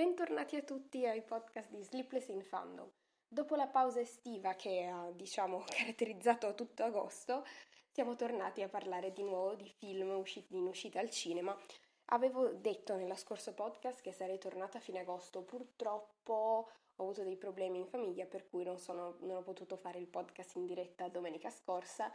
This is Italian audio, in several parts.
Bentornati a tutti ai podcast di Sleepless in Fandom. Dopo la pausa estiva che ha, diciamo, caratterizzato tutto agosto, siamo tornati a parlare di nuovo di film usciti in uscita al cinema. Avevo detto nello scorso podcast che sarei tornata a fine agosto, purtroppo ho avuto dei problemi in famiglia per cui non, sono, non ho potuto fare il podcast in diretta domenica scorsa,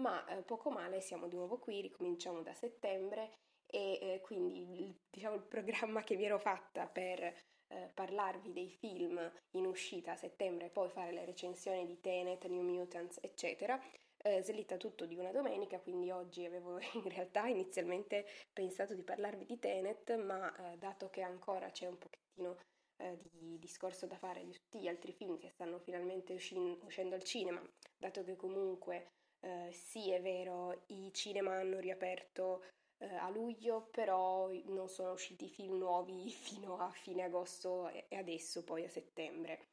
ma eh, poco male siamo di nuovo qui, ricominciamo da settembre e eh, quindi il, diciamo, il programma che mi ero fatta per eh, parlarvi dei film in uscita a settembre e poi fare le recensioni di Tenet, New Mutants, eccetera, eh, slitta tutto di una domenica, quindi oggi avevo in realtà inizialmente pensato di parlarvi di Tenet, ma eh, dato che ancora c'è un pochettino eh, di discorso da fare di tutti gli altri film che stanno finalmente uscin- uscendo al cinema, dato che comunque eh, sì è vero i cinema hanno riaperto eh, a luglio, però non sono usciti film nuovi fino a fine agosto e adesso poi a settembre.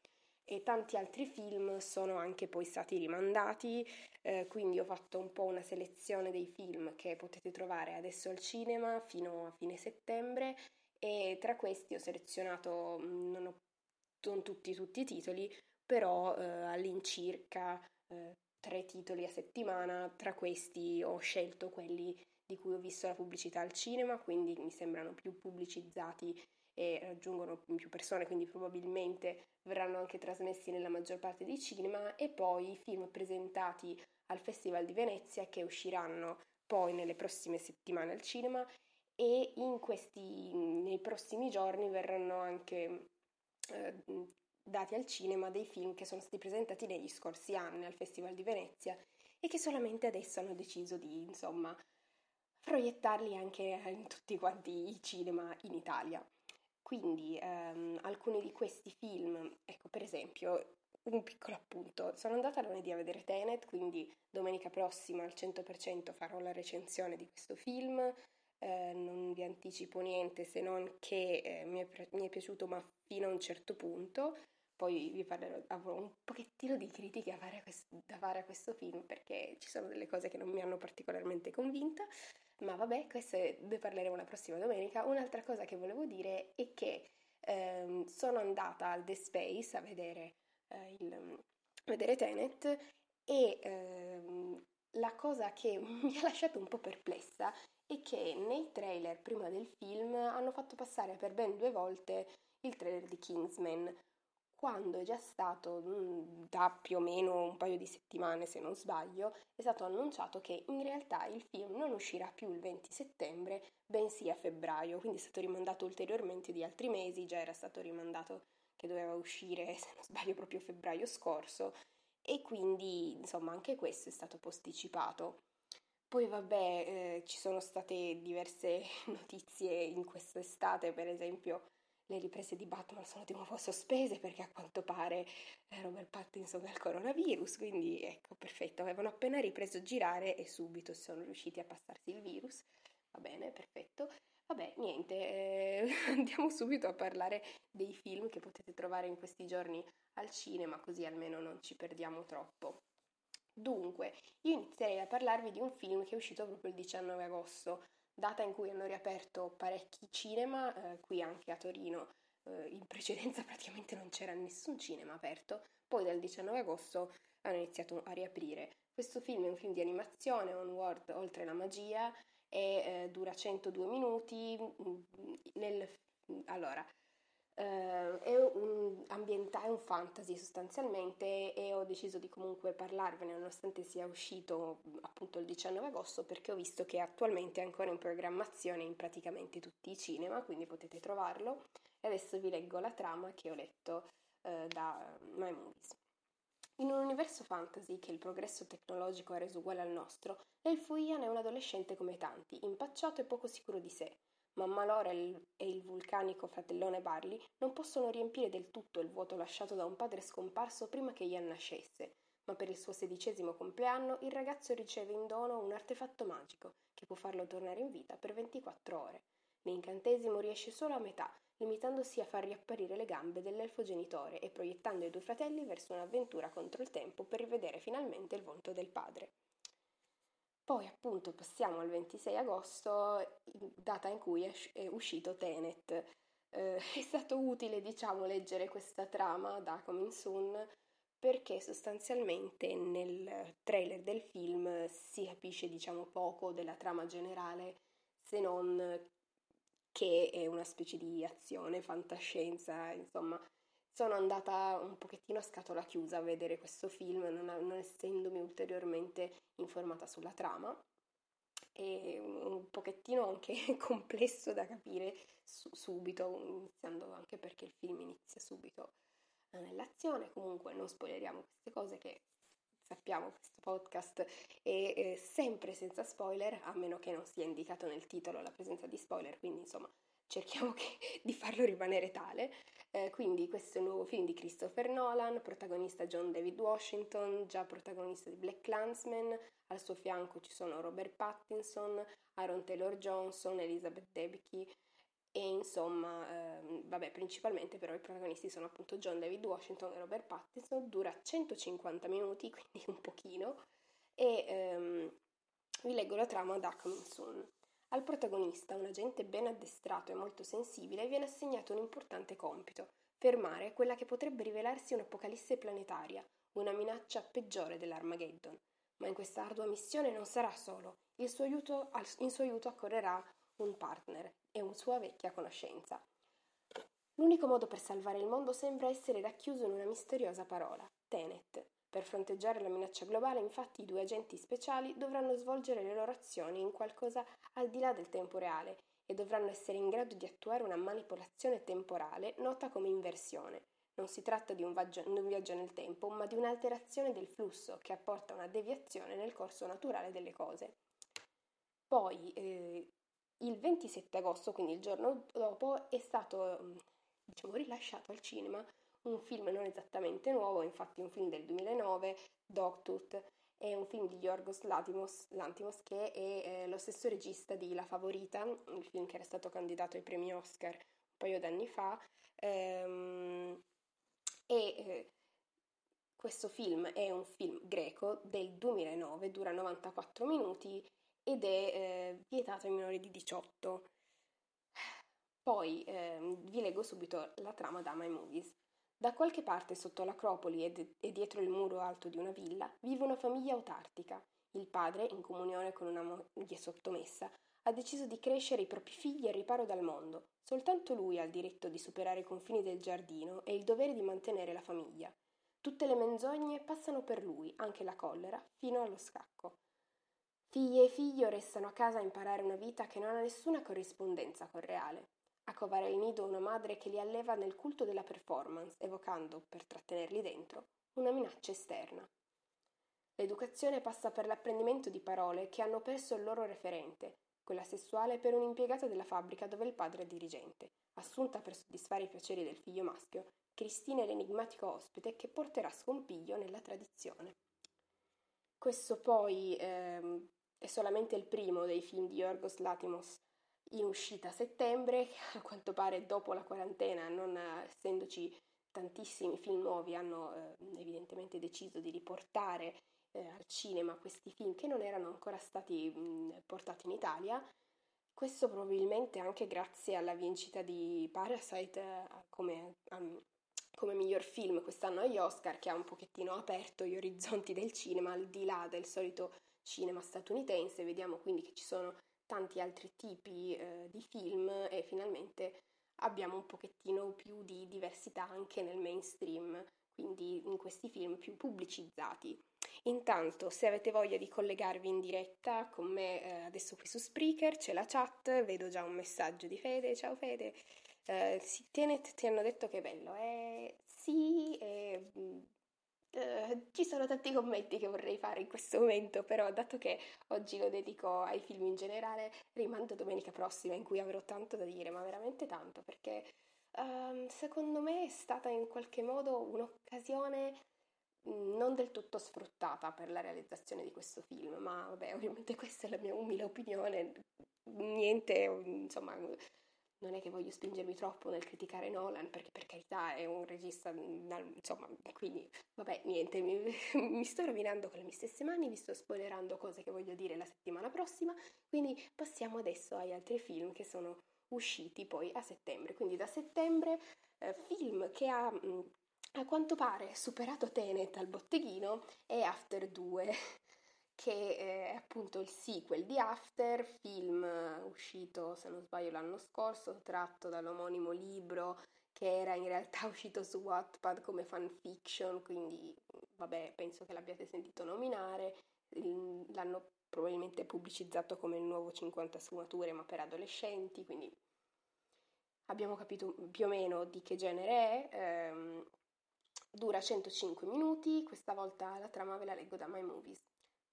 E tanti altri film sono anche poi stati rimandati, eh, quindi ho fatto un po' una selezione dei film che potete trovare adesso al cinema fino a fine settembre e tra questi ho selezionato, mm, non ho non tutti, tutti i titoli, però eh, all'incirca eh, tre titoli a settimana, tra questi ho scelto quelli di cui ho visto la pubblicità al cinema, quindi mi sembrano più pubblicizzati e raggiungono più persone, quindi probabilmente verranno anche trasmessi nella maggior parte dei cinema e poi i film presentati al Festival di Venezia che usciranno poi nelle prossime settimane al cinema e questi, nei prossimi giorni verranno anche eh, dati al cinema dei film che sono stati presentati negli scorsi anni al Festival di Venezia e che solamente adesso hanno deciso di, insomma, proiettarli anche in tutti quanti i cinema in Italia. Quindi ehm, alcuni di questi film, ecco per esempio, un piccolo appunto, sono andata lunedì a vedere Tenet, quindi domenica prossima al 100% farò la recensione di questo film, eh, non vi anticipo niente se non che eh, mi, è, mi, è, piaciuto ma fino a un certo punto, poi vi parlerò, avrò un pochettino di critiche da fare, questo, da fare a questo film perché ci sono delle cose che non mi hanno particolarmente convinta, ma vabbè, queste ne parleremo la prossima domenica. Un'altra cosa che volevo dire è che ehm, sono andata al The Space a vedere, eh, il, a vedere Tenet e ehm, la cosa che mi ha lasciato un po' perplessa è che nei trailer prima del film hanno fatto passare per ben due volte il trailer di Kingsman, quando è già stato mm, da più o meno un paio di settimane, se non sbaglio, è stato annunciato che in realtà il film non uscirà più il 20 settembre, bensì a febbraio, quindi è stato rimandato ulteriormente di altri mesi, già era stato rimandato che doveva uscire, se non sbaglio, proprio febbraio scorso, e quindi insomma anche questo è stato posticipato. Poi vabbè, eh, ci sono state diverse notizie in quest'estate, per esempio le riprese di Batman sono di nuovo sospese perché a quanto pare Robert Pattinson ha il coronavirus, quindi ecco, perfetto, avevano appena ripreso a girare e subito sono riusciti a passarsi il virus. Va bene, perfetto. Vabbè, niente, eh, andiamo subito a parlare dei film che potete trovare in questi giorni al cinema, così almeno non ci perdiamo troppo. Dunque, io inizierei a parlarvi di un film che è uscito proprio il 19 agosto, data in cui hanno riaperto parecchi cinema, eh, qui anche a Torino eh, in precedenza praticamente non c'era nessun cinema aperto, poi dal 19 agosto hanno iniziato a riaprire. Questo film è un film di animazione, Onward oltre la magia, e eh, dura 102 minuti. Mm, nel, allora, Uh, è un ambientale, un fantasy sostanzialmente e ho deciso di comunque parlarvene nonostante sia uscito appunto il 19 agosto perché ho visto che attualmente è ancora in programmazione in praticamente tutti i cinema, quindi potete trovarlo. E adesso vi leggo la trama che ho letto uh, da My Movies. In un universo fantasy che il progresso tecnologico ha reso uguale al nostro, l'elfo Ian è un adolescente come tanti, impacciato e poco sicuro di sé Mamma Laurel e il vulcanico fratellone Barley non possono riempire del tutto il vuoto lasciato da un padre scomparso prima che Ian nascesse, ma per il suo sedicesimo compleanno il ragazzo riceve in dono un artefatto magico che può farlo tornare in vita per 24 ore. L'incantesimo riesce solo a metà, limitandosi a far riapparire le gambe dell'elfo genitore e proiettando i due fratelli verso un'avventura contro il tempo per rivedere finalmente il volto del padre. Poi appunto passiamo al 26 agosto, data in cui è uscito Tenet. Eh, è stato utile, diciamo, leggere questa trama da Coming Soon perché sostanzialmente nel trailer del film si capisce, diciamo, poco della trama generale se non che è una specie di azione, fantascienza, insomma, sono andata un pochettino a scatola chiusa a vedere questo film, non, non essendomi ulteriormente informata sulla trama. È un pochettino anche complesso da capire su, subito, iniziando anche perché il film inizia subito nell'azione. Comunque non spoileriamo queste cose che sappiamo questo podcast è eh, sempre senza spoiler, a meno che non sia indicato nel titolo la presenza di spoiler, quindi insomma cerchiamo che, di farlo rimanere tale. Eh, quindi questo è un nuovo film di Christopher Nolan, protagonista John David Washington, già protagonista di Black Clansman, al suo fianco ci sono Robert Pattinson, Aaron Taylor Johnson, Elizabeth Debicki e insomma, ehm, vabbè, principalmente però i protagonisti sono appunto John David Washington e Robert Pattinson, dura 150 minuti, quindi un pochino, e ehm, vi leggo la trama da Coming Soon. Al protagonista, un agente ben addestrato e molto sensibile, viene assegnato un importante compito, fermare quella che potrebbe rivelarsi un'apocalisse planetaria, una minaccia peggiore dell'Armageddon. Ma in questa ardua missione non sarà solo, suo aiuto, in suo aiuto accorrerà un partner e una sua vecchia conoscenza. L'unico modo per salvare il mondo sembra essere racchiuso in una misteriosa parola, per fronteggiare la minaccia globale, infatti, i due agenti speciali dovranno svolgere le loro azioni in qualcosa al di là del tempo reale e dovranno essere in grado di attuare una manipolazione temporale nota come inversione. Non si tratta di un, vaggio, un viaggio nel tempo, ma di un'alterazione del flusso che apporta una deviazione nel corso naturale delle cose. Poi, eh, il 27 agosto, quindi il giorno dopo, è stato diciamo, rilasciato al cinema un film non esattamente nuovo, infatti un film del 2009, Dogtooth, è un film di Yorgos Lantimos, Lantimos che è eh, lo stesso regista di La Favorita, il film che era stato candidato ai premi Oscar un paio d'anni fa, ehm, e eh, questo film è un film greco del 2009, dura 94 minuti ed è eh, vietato ai minori di 18. Poi ehm, vi leggo subito la trama da My Movies. Da qualche parte sotto l'acropoli e, dietro il muro alto di una villa vive una famiglia autartica. Il padre, in comunione con una moglie sottomessa, ha deciso di crescere i propri figli al riparo dal mondo. Soltanto lui ha il diritto di superare i confini del giardino e il dovere di mantenere la famiglia. Tutte le menzogne passano per lui, anche la collera, fino allo scacco. Figlie e figlio restano a casa a imparare una vita che non ha nessuna corrispondenza col reale a covare il nido una madre che li alleva nel culto della performance, evocando, per trattenerli dentro, una minaccia esterna. L'educazione passa per l'apprendimento di parole che hanno perso il loro referente, quella sessuale per un'impiegata della fabbrica dove il padre è dirigente, assunta per soddisfare i piaceri del figlio maschio, Cristina è l'enigmatico ospite che porterà scompiglio nella tradizione. Questo poi ehm, è solamente il primo dei film di Yorgos Latimos in uscita a settembre, a quanto pare dopo la quarantena, non essendoci tantissimi film nuovi, hanno eh, evidentemente deciso di riportare eh, al cinema questi film che non erano ancora stati mh, portati in Italia. Questo probabilmente anche grazie alla vincita di Parasite eh, come, um, come miglior film quest'anno agli Oscar, che ha un pochettino aperto gli orizzonti del cinema al di là del solito cinema statunitense. Vediamo quindi che ci sono tanti altri tipi eh, di film e finalmente abbiamo un pochettino più di diversità anche nel mainstream, quindi in questi film più pubblicizzati. Intanto, se avete voglia di collegarvi in diretta con me eh, adesso qui su Spreaker, c'è la chat, vedo già un messaggio di Fede, ciao Fede. Eh, sì, Tenet ti hanno detto che è bello, eh, sì, eh, Uh, ci sono tanti commenti che vorrei fare in questo momento, però dato che oggi lo dedico ai film in generale, rimando domenica prossima in cui avrò tanto da dire, ma veramente tanto, perché uh, secondo me è stata in qualche modo un'occasione mm, non del tutto sfruttata per la realizzazione di questo film, ma vabbè, ovviamente questa è la mia umile opinione, niente, insomma, non è che voglio spingermi troppo nel criticare Nolan, perché per carità è un regista, insomma, quindi vabbè, niente, mi, mi, sto rovinando con le mie stesse mani, vi sto spoilerando cose che voglio dire la settimana prossima, quindi passiamo adesso agli altri film che sono usciti poi a settembre. Quindi da settembre eh, film che ha a quanto pare superato Tenet al botteghino è After 2 che è appunto il sequel di After, film uscito, se non sbaglio, l'anno scorso, tratto dall'omonimo libro che era in realtà uscito su Wattpad come fanfiction, quindi vabbè, penso che l'abbiate sentito nominare, l'hanno probabilmente pubblicizzato come il nuovo 50 sfumature ma per adolescenti, quindi abbiamo capito più o meno di che genere è. Ehm, dura 105 minuti, questa volta la trama ve la leggo da My Movies.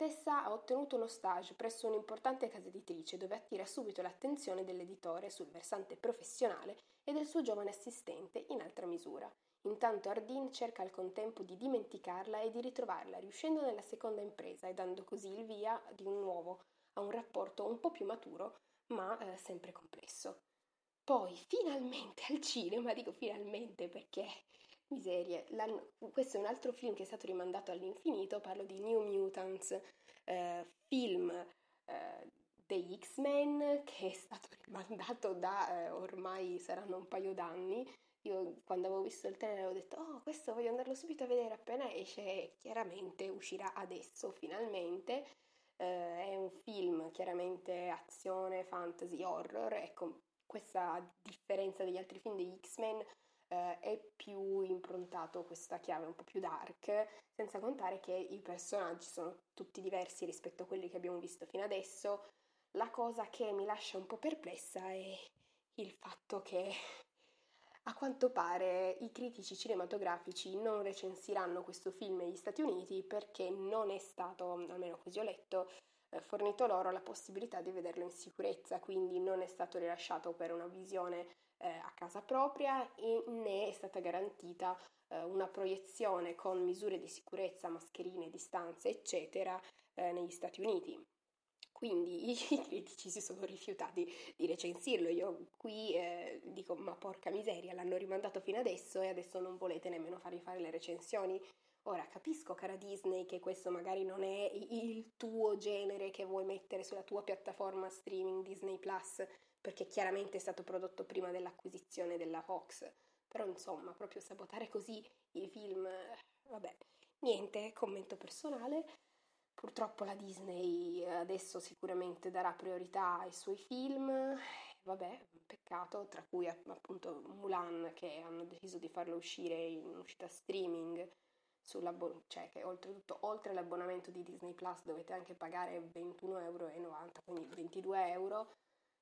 Tessa ha ottenuto uno stage presso un'importante casa editrice dove attira subito l'attenzione dell'editore sul versante professionale e del suo giovane assistente in altra misura. Intanto Ardin cerca al contempo di dimenticarla e di ritrovarla, riuscendo nella seconda impresa e dando così il via di un nuovo a un rapporto un po' più maturo, ma eh, sempre complesso. Poi, finalmente al cinema, dico finalmente perché Miserie, L'anno... questo è un altro film che è stato rimandato all'infinito, parlo di New Mutants, eh, film eh, degli X-Men che è stato rimandato da eh, ormai saranno un paio d'anni. Io quando avevo visto il trailer ho detto, oh questo voglio andarlo subito a vedere appena esce e chiaramente uscirà adesso finalmente. Eh, è un film chiaramente azione, fantasy, horror, ecco questa differenza degli altri film degli X-Men eh, è più improntato questa chiave un po' più dark, senza contare che i personaggi sono tutti diversi rispetto a quelli che abbiamo visto fino adesso. La cosa che mi lascia un po' perplessa è il fatto che a quanto pare i critici cinematografici non recensiranno questo film negli Stati Uniti perché non è stato, almeno così ho letto, eh, fornito loro la possibilità di vederlo in sicurezza, quindi non è stato rilasciato per una visione eh, a casa propria e né è stata garantita eh, una proiezione con misure di sicurezza, mascherine, distanze, eccetera, eh, negli Stati Uniti. Quindi i critici si sono rifiutati di recensirlo. Io qui eh, dico: Ma porca miseria, l'hanno rimandato fino adesso e adesso non volete nemmeno fargli fare le recensioni. Ora capisco, cara Disney, che questo magari non è il tuo genere che vuoi mettere sulla tua piattaforma streaming Disney Plus, perché chiaramente è stato prodotto prima dell'acquisizione della Fox. Però insomma, proprio sabotare così i film, vabbè, niente, commento personale. Purtroppo la Disney adesso sicuramente darà priorità ai suoi film, vabbè, peccato, tra cui appunto Mulan che hanno deciso di farlo uscire in uscita streaming, cioè che oltretutto oltre all'abbonamento di Disney Plus dovete anche pagare 21,90 euro, quindi 22 euro,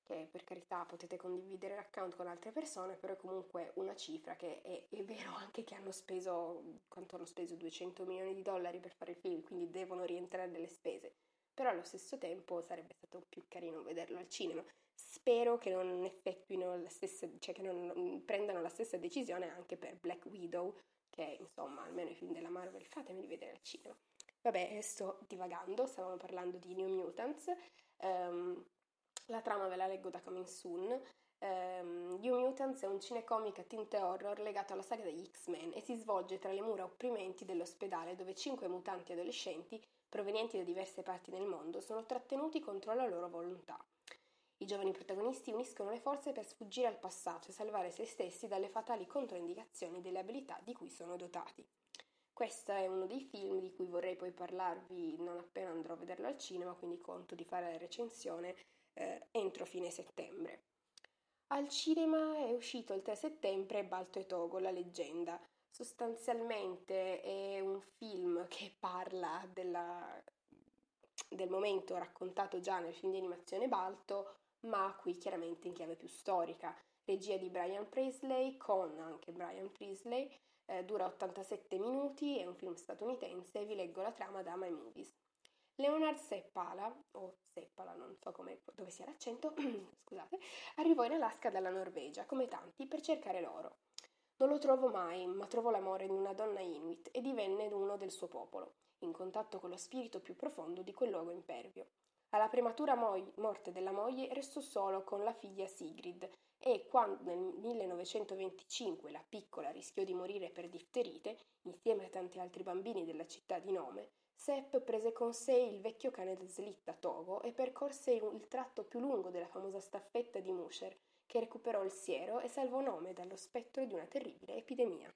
che per carità potete condividere l'account con altre persone, però è comunque una cifra che è, è, vero anche che hanno speso, quanto hanno speso, 200 milioni di dollari per fare il film, quindi devono rientrare delle spese, però allo stesso tempo sarebbe stato più carino vederlo al cinema. Spero che non effettuino la stessa, cioè che non prendano la stessa decisione anche per Black Widow, che insomma almeno i film della Marvel fatemi vedere al cinema. Vabbè, sto divagando, stavamo parlando di New Mutants. Um, la trama ve la leggo da Coming Soon. Um, Mutants è un cinecomic a tinte horror legato alla saga degli X-Men e si svolge tra le mura opprimenti dell'ospedale dove cinque mutanti adolescenti provenienti da diverse parti del mondo sono trattenuti contro la loro volontà. I giovani protagonisti uniscono le forze per sfuggire al passato e salvare se stessi dalle fatali controindicazioni delle abilità di cui sono dotati. Questo è uno dei film di cui vorrei poi parlarvi non appena andrò a vederlo al cinema, quindi conto di fare la recensione eh, entro fine settembre. Al cinema è uscito il 3 settembre Balto e Togo, la leggenda. Sostanzialmente è un film che parla della, del momento raccontato già nel film di animazione Balto, ma qui chiaramente in chiave più storica. Regia di Brian Priestley, con anche Brian Priestley, eh, dura 87 minuti, è un film statunitense, vi leggo la trama da My Movies. Leonard Seppala, o Seppala, non so come, dove sia l'accento, scusate, arrivò in Alaska dalla Norvegia, come tanti, per cercare l'oro. Non lo trovo mai, ma trovò l'amore di una donna inuit e divenne uno del suo popolo, in contatto con lo spirito più profondo di quel luogo impervio. Alla prematura mo- morte della moglie restò solo con la figlia Sigrid e quando nel 1925 la piccola rischiò di morire per difterite, insieme a tanti altri bambini della città di nome, Sepp prese con sé il vecchio cane del slitta Togo e percorse il tratto più lungo della famosa staffetta di Musher, che recuperò il siero e salvò nome dallo spettro di una terribile epidemia.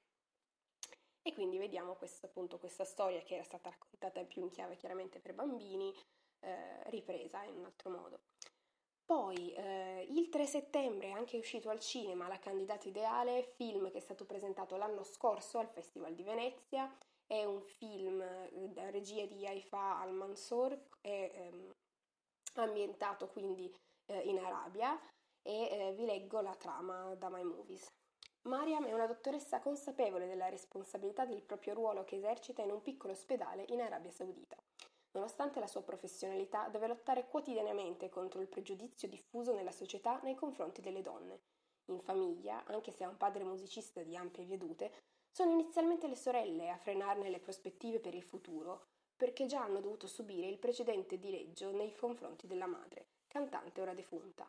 E quindi vediamo questo, appunto, questa storia che era stata raccontata più in chiave chiaramente per bambini, eh, ripresa in un altro modo. Poi eh, il 3 settembre è anche uscito al cinema La candidata ideale, film che è stato presentato l'anno scorso al Festival di Venezia. È un film eh, da regia di Haifa Al-Mansour, è ehm, ambientato quindi eh, in Arabia e eh, vi leggo la trama da My Movies. Mariam è una dottoressa consapevole della responsabilità del proprio ruolo che esercita in un piccolo ospedale in Arabia Saudita. Nonostante la sua professionalità, deve lottare quotidianamente contro il pregiudizio diffuso nella società nei confronti delle donne. In famiglia, anche se ha un padre musicista di ampie vedute, sono inizialmente le sorelle a frenarne le prospettive per il futuro, perché già hanno dovuto subire il precedente dileggio nei confronti della madre, cantante ora defunta.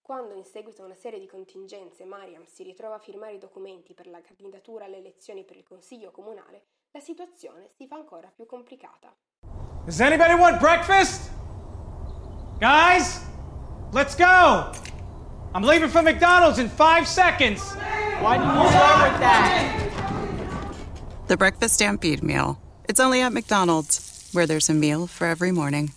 Quando in seguito a una serie di contingenze Mariam si ritrova a firmare i documenti per la candidatura alle elezioni per il Consiglio comunale, la situazione si fa ancora più complicata. Does anybody want breakfast? Guys, let's go! I'm leaving for McDonald's in five seconds. Why didn't you start with that? The Breakfast Stampede Meal. It's only at McDonald's, where there's a meal for every morning.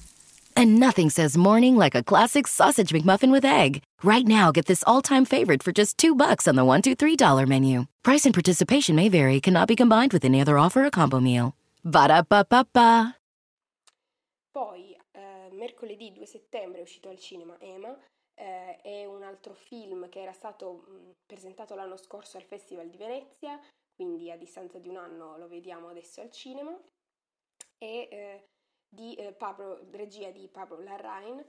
And nothing says morning like a classic sausage McMuffin with egg. Right now, get this all-time favorite for just two bucks on the one, two, three dollar menu. Price and participation may vary. Cannot be combined with any other offer or combo meal. Ba da ba ba ba. Poi, eh, mercoledì 2 settembre è uscito al cinema Ema, eh, è un altro film che era stato mh, presentato l'anno scorso al Festival di Venezia, quindi a distanza di un anno lo vediamo adesso al cinema, e eh, di eh, Pablo, regia di Pablo Larrain,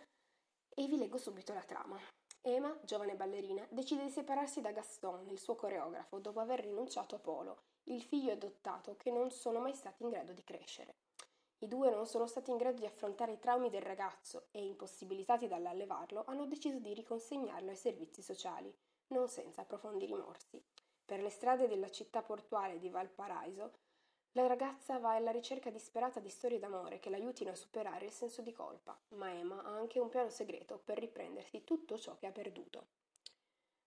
e vi leggo subito la trama. Emma, giovane ballerina, decide di separarsi da Gaston, il suo coreografo, dopo aver rinunciato a Polo, il figlio adottato che non sono mai stati in grado di crescere. I due non sono stati in grado di affrontare i traumi del ragazzo e, impossibilitati dall'allevarlo, hanno deciso di riconsegnarlo ai servizi sociali, non senza profondi rimorsi. Per le strade della città portuale di Valparaiso, la ragazza va alla ricerca disperata di storie d'amore che l'aiutino a superare il senso di colpa, ma Emma ha anche un piano segreto per riprendersi tutto ciò che ha perduto.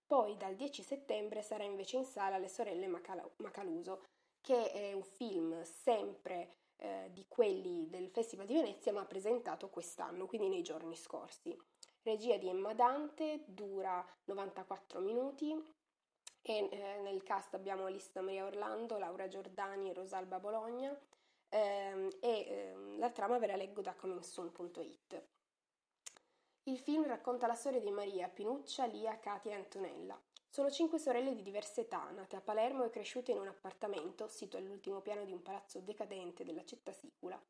Poi dal 10 settembre sarà invece in sala Le sorelle Macal- Macaluso, che è un film sempre eh, di quelli del Festival di Venezia, ma presentato quest'anno, quindi nei giorni scorsi. Regia di Emma Dante, dura 94 minuti e eh, nel cast abbiamo Alissa Maria Orlando, Laura Giordani e Rosalba Bologna ehm, e ehm, la trama ve la leggo da comingsoon.it. Il film racconta la storia di Maria, Pinuccia, Lia, Katia e Antonella. Sono cinque sorelle di diverse età, nate a Palermo e cresciute in un appartamento sito all'ultimo piano di un palazzo decadente della città sicula.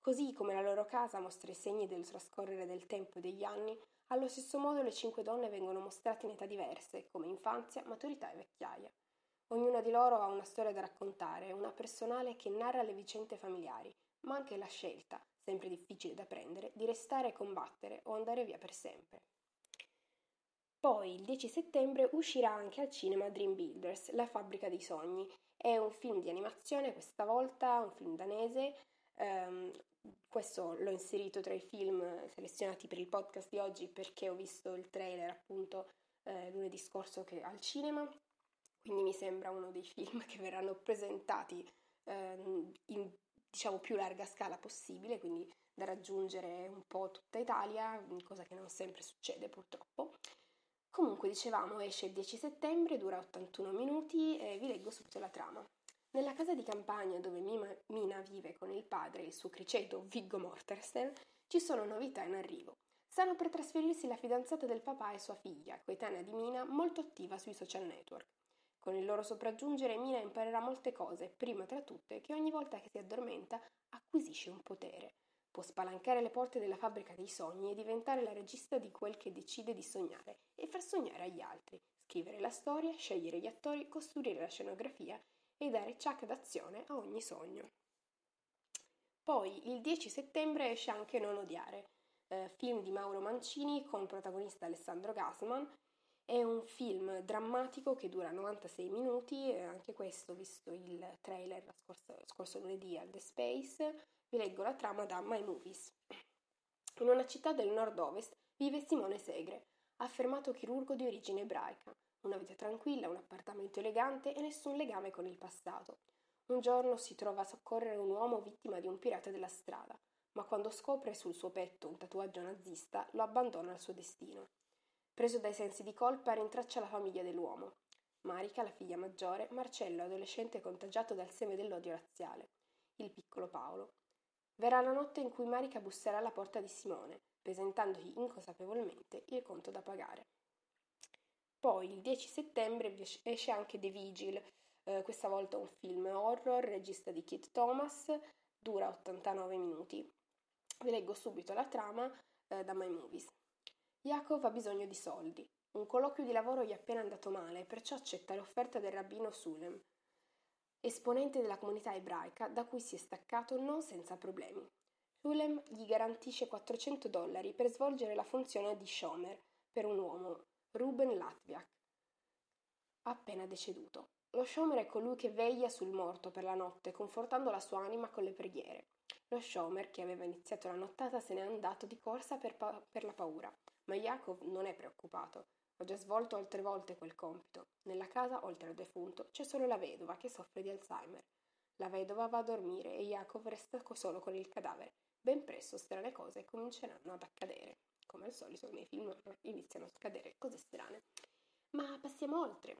Così come la loro casa mostra i segni del trascorrere del tempo e degli anni, allo stesso modo le cinque donne vengono mostrate in età diverse, come infanzia, maturità e vecchiaia. Ognuna di loro ha una storia da raccontare, una personale che narra le vicende familiari, ma anche la scelta, sempre difficile da prendere, di restare e combattere o andare via per sempre. Poi, il 10 settembre, uscirà anche al cinema Dream Builders, La fabbrica dei sogni. È un film di animazione, questa volta un film danese. Um, questo l'ho inserito tra i film selezionati per il podcast di oggi perché ho visto il trailer appunto eh, lunedì scorso che al cinema. Quindi mi sembra uno dei film che verranno presentati eh, in diciamo più larga scala possibile, quindi da raggiungere un po' tutta Italia, cosa che non sempre succede purtroppo. Comunque dicevamo esce il 10 settembre, dura 81 minuti e vi leggo subito la trama. Nella casa di campagna dove Mima, Mina vive con il padre e il suo criceto Viggo Mortensen ci sono novità in arrivo. Stanno per trasferirsi la fidanzata del papà e sua figlia, coetanea di Mina, molto attiva sui social network. Con il loro sopraggiungere Mina imparerà molte cose, prima tra tutte che ogni volta che si addormenta acquisisce un potere. Può spalancare le porte della fabbrica dei sogni e diventare la regista di quel che decide di sognare e far sognare agli altri, scrivere la storia, scegliere gli attori, costruire la scenografia e dare ciak d'azione a ogni sogno. Poi il 10 settembre esce anche Non odiare, eh, film di Mauro Mancini con protagonista Alessandro Gasman. È un film drammatico che dura 96 minuti, e anche questo, visto il trailer scorso, scorso lunedì al The Space, vi leggo la trama da My Movies. In una città del nord-ovest vive Simone Segre, affermato chirurgo di origine ebraica. Una vita tranquilla, un appartamento elegante e nessun legame con il passato. Un giorno si trova a soccorrere un uomo vittima di un pirata della strada, ma quando scopre sul suo petto un tatuaggio nazista lo abbandona al suo destino. Preso dai sensi di colpa rintraccia la famiglia dell'uomo. Marica, la figlia maggiore, Marcello, adolescente contagiato dal seme dell'odio razziale, il piccolo Paolo. Verrà la notte in cui Marica busserà alla porta di Simone, presentandogli inconsapevolmente il conto da pagare. Poi, il 10 settembre, esce anche The Vigil, eh, questa volta un film horror, regista di Kit Thomas, dura 89 minuti. Vi leggo subito la trama eh, da My Movies. Jacob ha bisogno di soldi. Un colloquio di lavoro gli è appena andato male, perciò accetta l'offerta del rabbino Sulem, esponente della comunità ebraica da cui si è staccato non senza problemi. Sulem gli garantisce 400 dollari per svolgere la funzione di Shomer per un uomo, Ruben Latviak, appena deceduto. Lo Shomer è colui che veglia sul morto per la notte, confortando la sua anima con le preghiere. Lo Shomer, che aveva iniziato la nottata, se n'è andato di corsa per, pa- per la paura, ma Jacob non è preoccupato. Ha già svolto altre volte quel compito. Nella casa, oltre al defunto, c'è solo la vedova che soffre di Alzheimer. La vedova va a dormire e Jacob resta solo con il cadavere. Ben presto strane cose cominceranno ad accadere. Come al solito nei film iniziano a accadere cose strane. Ma passiamo oltre.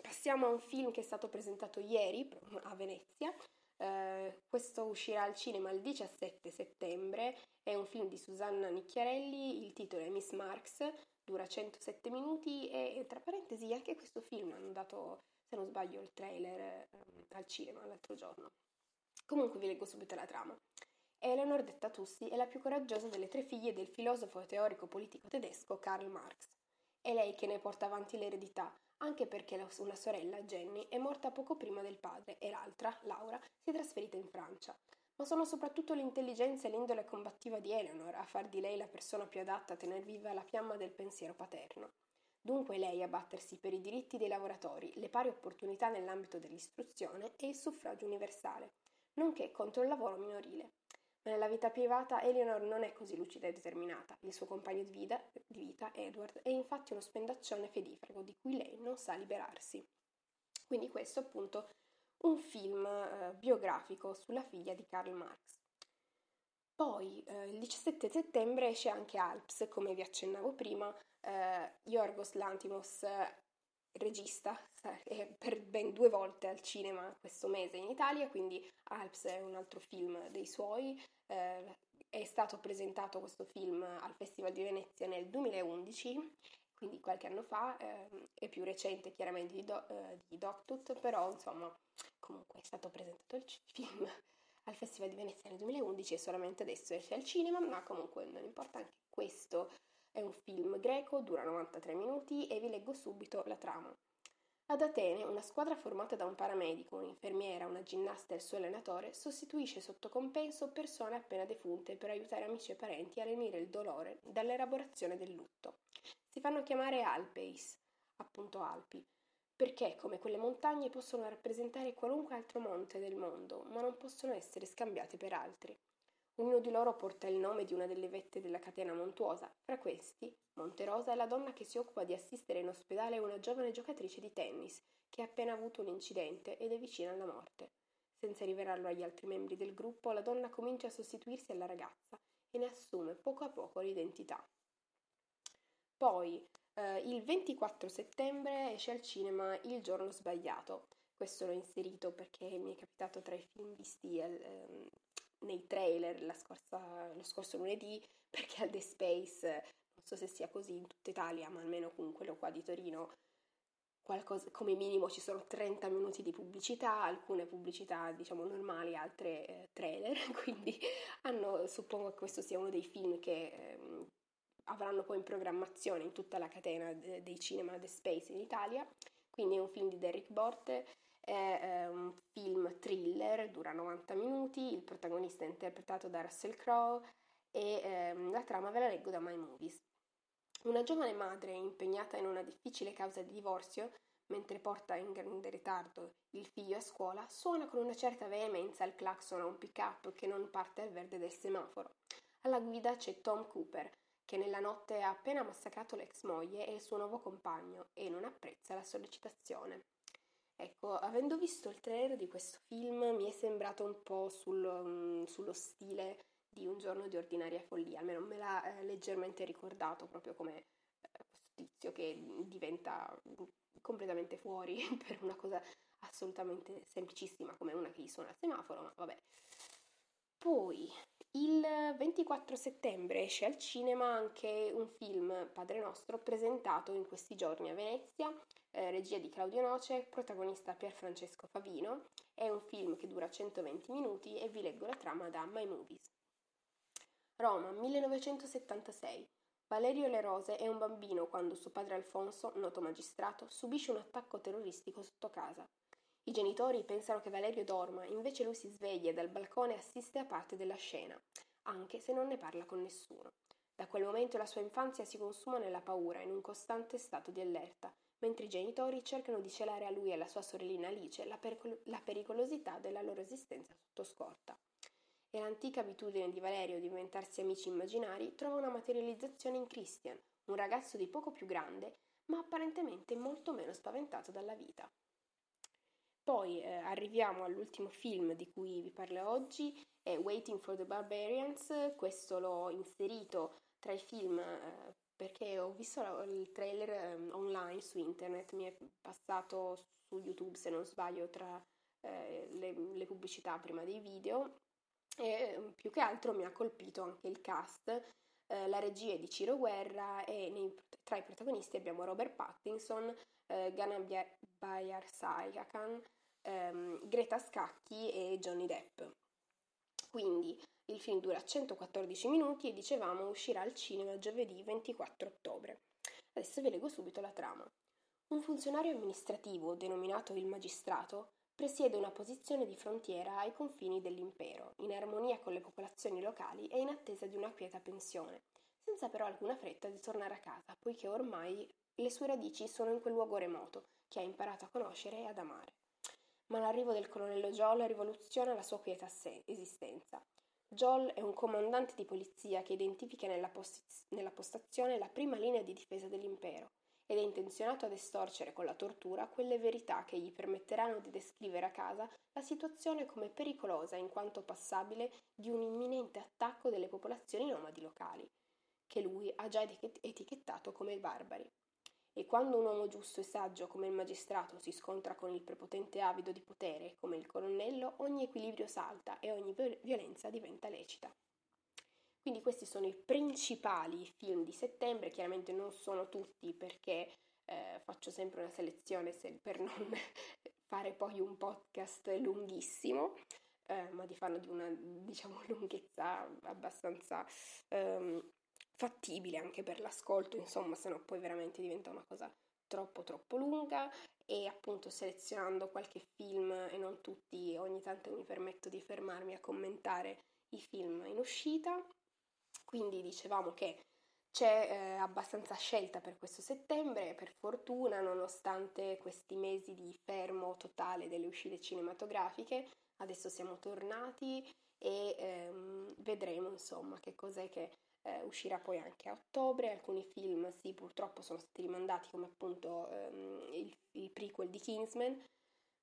Passiamo a un film che è stato presentato ieri a Venezia. Uh, questo uscirà al cinema il 17 settembre. È un film di Susanna Nicchiarelli. Il titolo è Miss Marx, dura 107 minuti. E tra parentesi, anche questo film hanno dato, se non sbaglio, il trailer um, al cinema l'altro giorno. Comunque vi leggo subito la trama. Eleanor, detta Tussi, è la più coraggiosa delle tre figlie del filosofo e teorico politico tedesco Karl Marx. È lei che ne porta avanti l'eredità, anche perché una sorella, Jenny, è morta poco prima del padre e l'altra, Laura, si è trasferita in Francia. Ma sono soprattutto l'intelligenza e l'indole combattiva di Eleanor a far di lei la persona più adatta a tener viva la fiamma del pensiero paterno. Dunque lei a battersi per i diritti dei lavoratori, le pari opportunità nell'ambito dell'istruzione e il suffragio universale, nonché contro il lavoro minorile. Ma nella vita privata Eleanor non è così lucida e determinata. Il suo compagno di vita, di vita, Edward, è infatti uno spendaccione fedifrago di cui lei non sa liberarsi. Quindi questo è appunto un film eh, biografico sulla figlia di Karl Marx. Poi eh, il 17 settembre esce anche Alps, come vi accennavo prima, eh, Yorgos Lantimos regista è per ben due volte al cinema questo mese in Italia, quindi Alps è un altro film dei suoi. Eh, è stato presentato questo film al Festival di Venezia nel 2011, quindi qualche anno fa, eh, è più recente chiaramente di, Do, eh, di Doctut, però insomma comunque è stato presentato il film al Festival di Venezia nel 2011 e solamente adesso esce al cinema, ma comunque non importa anche questo è un film greco, dura 93 minuti e vi leggo subito la trama. Ad Atene, una squadra formata da un paramedico, un'infermiera, una ginnasta e il suo allenatore sostituisce sotto compenso persone appena defunte per aiutare amici e parenti a lenire il dolore dall'elaborazione del lutto. Si fanno chiamare Alpeis, appunto Alpi, perché come quelle montagne possono rappresentare qualunque altro monte del mondo, ma non possono essere scambiate per altri. Ognuno di loro porta il nome di una delle vette della catena montuosa. Fra questi, Monterosa è la donna che si occupa di assistere in ospedale una giovane giocatrice di tennis che ha appena avuto un incidente ed è vicina alla morte. Senza rivelarlo agli altri membri del gruppo, la donna comincia a sostituirsi alla ragazza e ne assume poco a poco l'identità. Poi, eh, il 24 settembre esce al cinema Il giorno sbagliato. Questo l'ho inserito perché mi è capitato tra i film visti eh, nei trailer scorsa, lo scorso lunedì, perché al The Space, non so se sia così in tutta Italia, ma almeno con quello qua di Torino, qualcosa, come minimo ci sono 30 minuti di pubblicità, alcune pubblicità diciamo normali, altre eh, trailer, quindi hanno, suppongo che questo sia uno dei film che eh, avranno poi in programmazione in tutta la catena de- dei cinema The Space in Italia, quindi è un film di Derek Borte, è eh, un film thriller, dura 90 minuti, il protagonista è interpretato da Russell Crowe e ehm, la trama ve la leggo da My Movies. Una giovane madre impegnata in una difficile causa di divorzio, mentre porta in grande ritardo il figlio a scuola, suona con una certa veemenza il clacson a un pick-up che non parte al verde del semaforo. Alla guida c'è Tom Cooper, che nella notte ha appena massacrato l'ex moglie e il suo nuovo compagno e non apprezza la sollecitazione. Ecco, avendo visto il trailer di questo film mi è sembrato un po' sul, um, sullo stile di Un giorno di ordinaria follia, almeno me l'ha eh, leggermente ricordato proprio come eh, questo tizio che diventa completamente fuori per una cosa assolutamente semplicissima come una che gli suona al semaforo, ma vabbè. Poi il 24 settembre esce al cinema anche un film, Padre Nostro, presentato in questi giorni a Venezia, eh, regia di Claudio Noce, protagonista Pierfrancesco Favino. È un film che dura 120 minuti e vi leggo la trama da My Movies. Roma, 1976. Valerio Le Rose è un bambino quando suo padre Alfonso, noto magistrato, subisce un attacco terroristico sotto casa. I genitori pensano che Valerio dorma, invece lui si sveglia e dal balcone assiste a parte della scena, anche se non ne parla con nessuno. Da quel momento la sua infanzia si consuma nella paura, in un costante stato di allerta, mentre i genitori cercano di celare a lui e alla sua sorellina Alice la, pericol- la pericolosità della loro esistenza sotto scorta. E l'antica abitudine di Valerio di inventarsi amici immaginari trova una materializzazione in Christian, un ragazzo di poco più grande, ma apparentemente molto meno spaventato dalla vita. Poi eh, arriviamo all'ultimo film di cui vi parlo oggi, è Waiting for the Barbarians, questo l'ho inserito tra i film eh, perché ho visto il trailer eh, online su internet, mi è passato su YouTube se non sbaglio tra eh, le, le, pubblicità prima dei video e mm, più che altro mi ha colpito anche il cast, eh, la regia è di Ciro Guerra e nei, tra i protagonisti abbiamo Robert Pattinson, eh, Gana Bayarsaiakan, ehm, Greta Scacchi e Johnny Depp. Quindi il film dura 114 minuti e dicevamo uscirà al cinema giovedì 24 ottobre. Adesso vi leggo subito la trama. Un funzionario amministrativo, denominato il magistrato, presiede una posizione di frontiera ai confini dell'impero, in armonia con le popolazioni locali e in attesa di una quieta pensione, senza però alcuna fretta di tornare a casa, poiché ormai le sue radici sono in quel luogo remoto che ha imparato a conoscere e ad amare. Ma l'arrivo del colonnello Joel rivoluziona la sua quieta esistenza. Joel è un comandante di polizia che identifica nella, post- nella postazione la prima linea di difesa dell'impero ed è intenzionato ad estorcere con la tortura quelle verità che gli permetteranno di descrivere a casa la situazione come pericolosa in quanto passabile di un imminente attacco delle popolazioni nomadi locali, che lui ha già etichettato come barbari. E quando un uomo giusto e saggio come il magistrato si scontra con il prepotente avido di potere come il colonnello, ogni equilibrio salta e ogni violenza diventa lecita. Quindi questi sono i principali film di settembre, chiaramente non sono tutti perché eh, faccio sempre una selezione per non fare poi un podcast lunghissimo, eh, ma di farlo di una diciamo lunghezza abbastanza ehm, fattibile anche per l'ascolto, insomma, se no poi veramente diventa una cosa troppo troppo lunga e appunto selezionando qualche film e non tutti, ogni tanto mi permetto di fermarmi a commentare i film in uscita. Quindi dicevamo che c'è eh, abbastanza scelta per questo settembre, per fortuna, nonostante questi mesi di fermo totale delle uscite cinematografiche, adesso siamo tornati e ehm, vedremo insomma che cos'è che eh, uscirà poi anche a ottobre, alcuni film sì purtroppo sono stati rimandati come appunto ehm, il, il prequel di Kingsman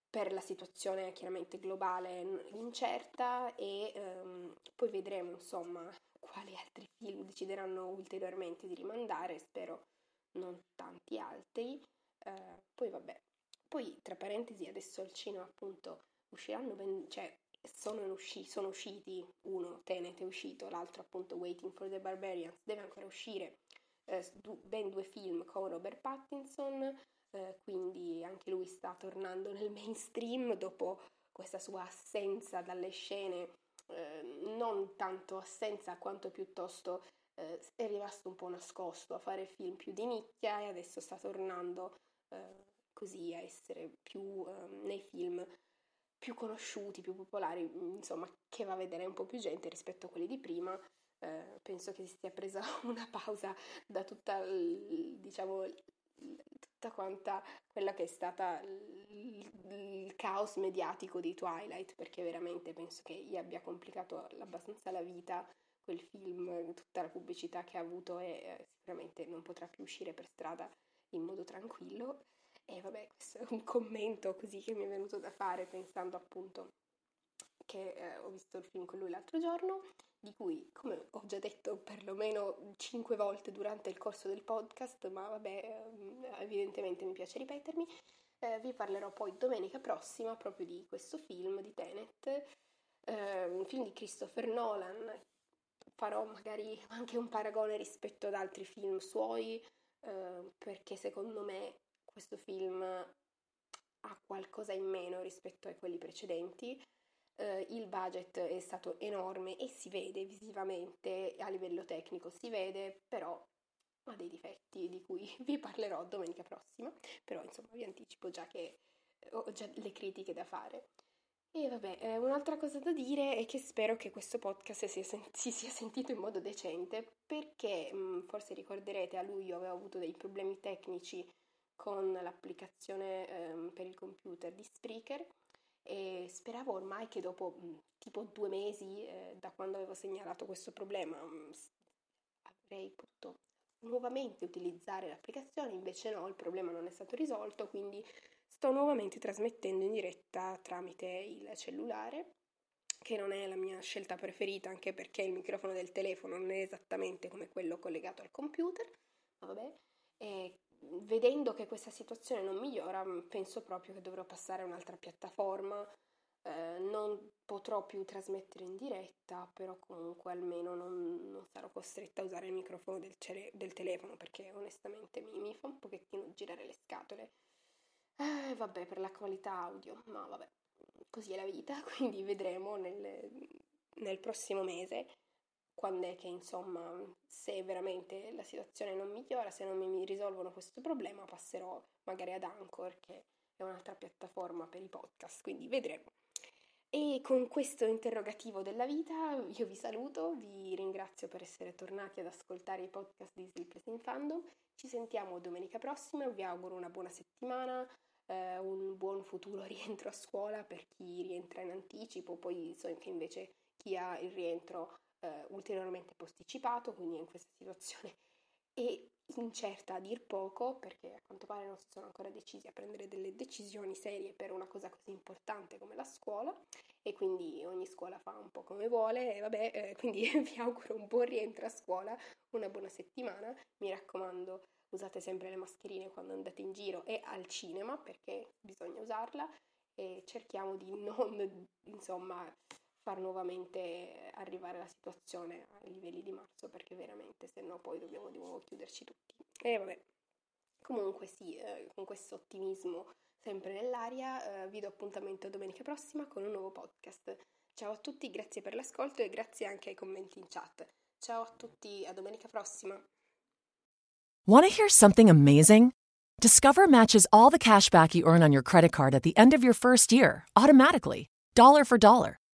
per la situazione chiaramente globale incerta e ehm, poi vedremo insomma quali altri film decideranno ulteriormente di rimandare, spero non tanti altri. Eh, poi vabbè, poi tra parentesi adesso al cinema appunto usciranno ben, cioè sono, usci- sono usciti, uno Tenet è uscito, l'altro appunto Waiting for the Barbarians, deve ancora uscire eh, ben due film con Robert Pattinson, eh, quindi anche lui sta tornando nel mainstream dopo questa sua assenza dalle scene, eh, non tanto assenza quanto piuttosto eh, è rimasto un po' nascosto a fare film più di nicchia e adesso sta tornando eh, così a essere più ehm, nei film più conosciuti, più popolari, insomma, che va a vedere un po' più gente rispetto a quelli di prima. Eh, penso che si sia presa una pausa da tutta, diciamo, tutta quanta quella che è stata il, il, caos mediatico di Twilight, perché veramente penso che gli abbia complicato abbastanza la vita quel film, tutta la pubblicità che ha avuto e eh, sicuramente non potrà più uscire per strada in modo tranquillo. E vabbè, questo è un commento così che mi è venuto da fare pensando appunto che eh, ho visto il film con lui l'altro giorno, di cui, come ho già detto perlomeno cinque volte durante il corso del podcast, ma vabbè, eh, evidentemente mi piace ripetermi, eh, vi parlerò poi domenica prossima proprio di questo film, di Tenet, eh, un film di Christopher Nolan. Farò magari anche un paragone rispetto ad altri film suoi, eh, perché secondo me questo film ha qualcosa in meno rispetto a quelli precedenti. Uh, il budget è stato enorme e si vede visivamente a livello tecnico, si vede, però ha dei difetti di cui vi parlerò domenica prossima, però insomma vi anticipo già che ho già le critiche da fare. E vabbè, eh, un'altra cosa da dire è che spero che questo podcast si, sen- si sia sentito in modo decente perché mh, mm, forse ricorderete a luglio avevo avuto dei problemi tecnici con l'applicazione ehm, per il computer di Spreaker e speravo ormai che dopo mh, tipo due mesi eh, da quando avevo segnalato questo problema mh, avrei potuto nuovamente utilizzare l'applicazione, invece no, il problema non è stato risolto, quindi sto nuovamente trasmettendo in diretta tramite il cellulare che non è la mia scelta preferita anche perché il microfono del telefono non è esattamente come quello collegato al computer, ma vabbè, e vedendo che questa situazione non migliora, mm, penso proprio che dovrò passare a un'altra piattaforma. Eh, non potrò più trasmettere in diretta, però comunque almeno non, non sarò costretta a usare il microfono del, cere- del telefono perché onestamente mi, mi, fa un pochettino girare le scatole. Eh, vabbè, per la qualità audio, ma vabbè, così è la vita, quindi vedremo nel, nel prossimo mese quando è che insomma se veramente la situazione non migliora, se non mi risolvono questo problema passerò magari ad Anchor che è un'altra piattaforma per i podcast, quindi vedremo. E con questo interrogativo della vita io vi saluto, vi ringrazio per essere tornati ad ascoltare i podcast di Sleepless in Fandom, ci sentiamo domenica prossima, vi auguro una buona settimana, eh, un buon futuro rientro a scuola per chi rientra in anticipo, poi so che invece chi ha il rientro eh, ulteriormente posticipato, quindi è in questa situazione e incerta a dir poco, perché a quanto pare non si sono ancora decisi a prendere delle decisioni serie per una cosa così importante come la scuola e quindi ogni scuola fa un po' come vuole e vabbè, eh, quindi vi auguro un buon rientro a scuola, una buona settimana, mi raccomando usate sempre le mascherine quando andate in giro e al cinema perché bisogna usarla e cerchiamo di non insomma far nuovamente arrivare la situazione ai livelli di marzo perché veramente se no poi dobbiamo di nuovo chiuderci tutti. E vabbè, comunque sì, eh, con questo ottimismo sempre nell'aria eh, vi do appuntamento domenica prossima con un nuovo podcast. Ciao a tutti, grazie per l'ascolto e grazie anche ai commenti in chat. Ciao a tutti, a domenica prossima. Want to hear something amazing? Discover matches all the cash back you earn on your credit card at the end of your first year automatically, dollar for dollar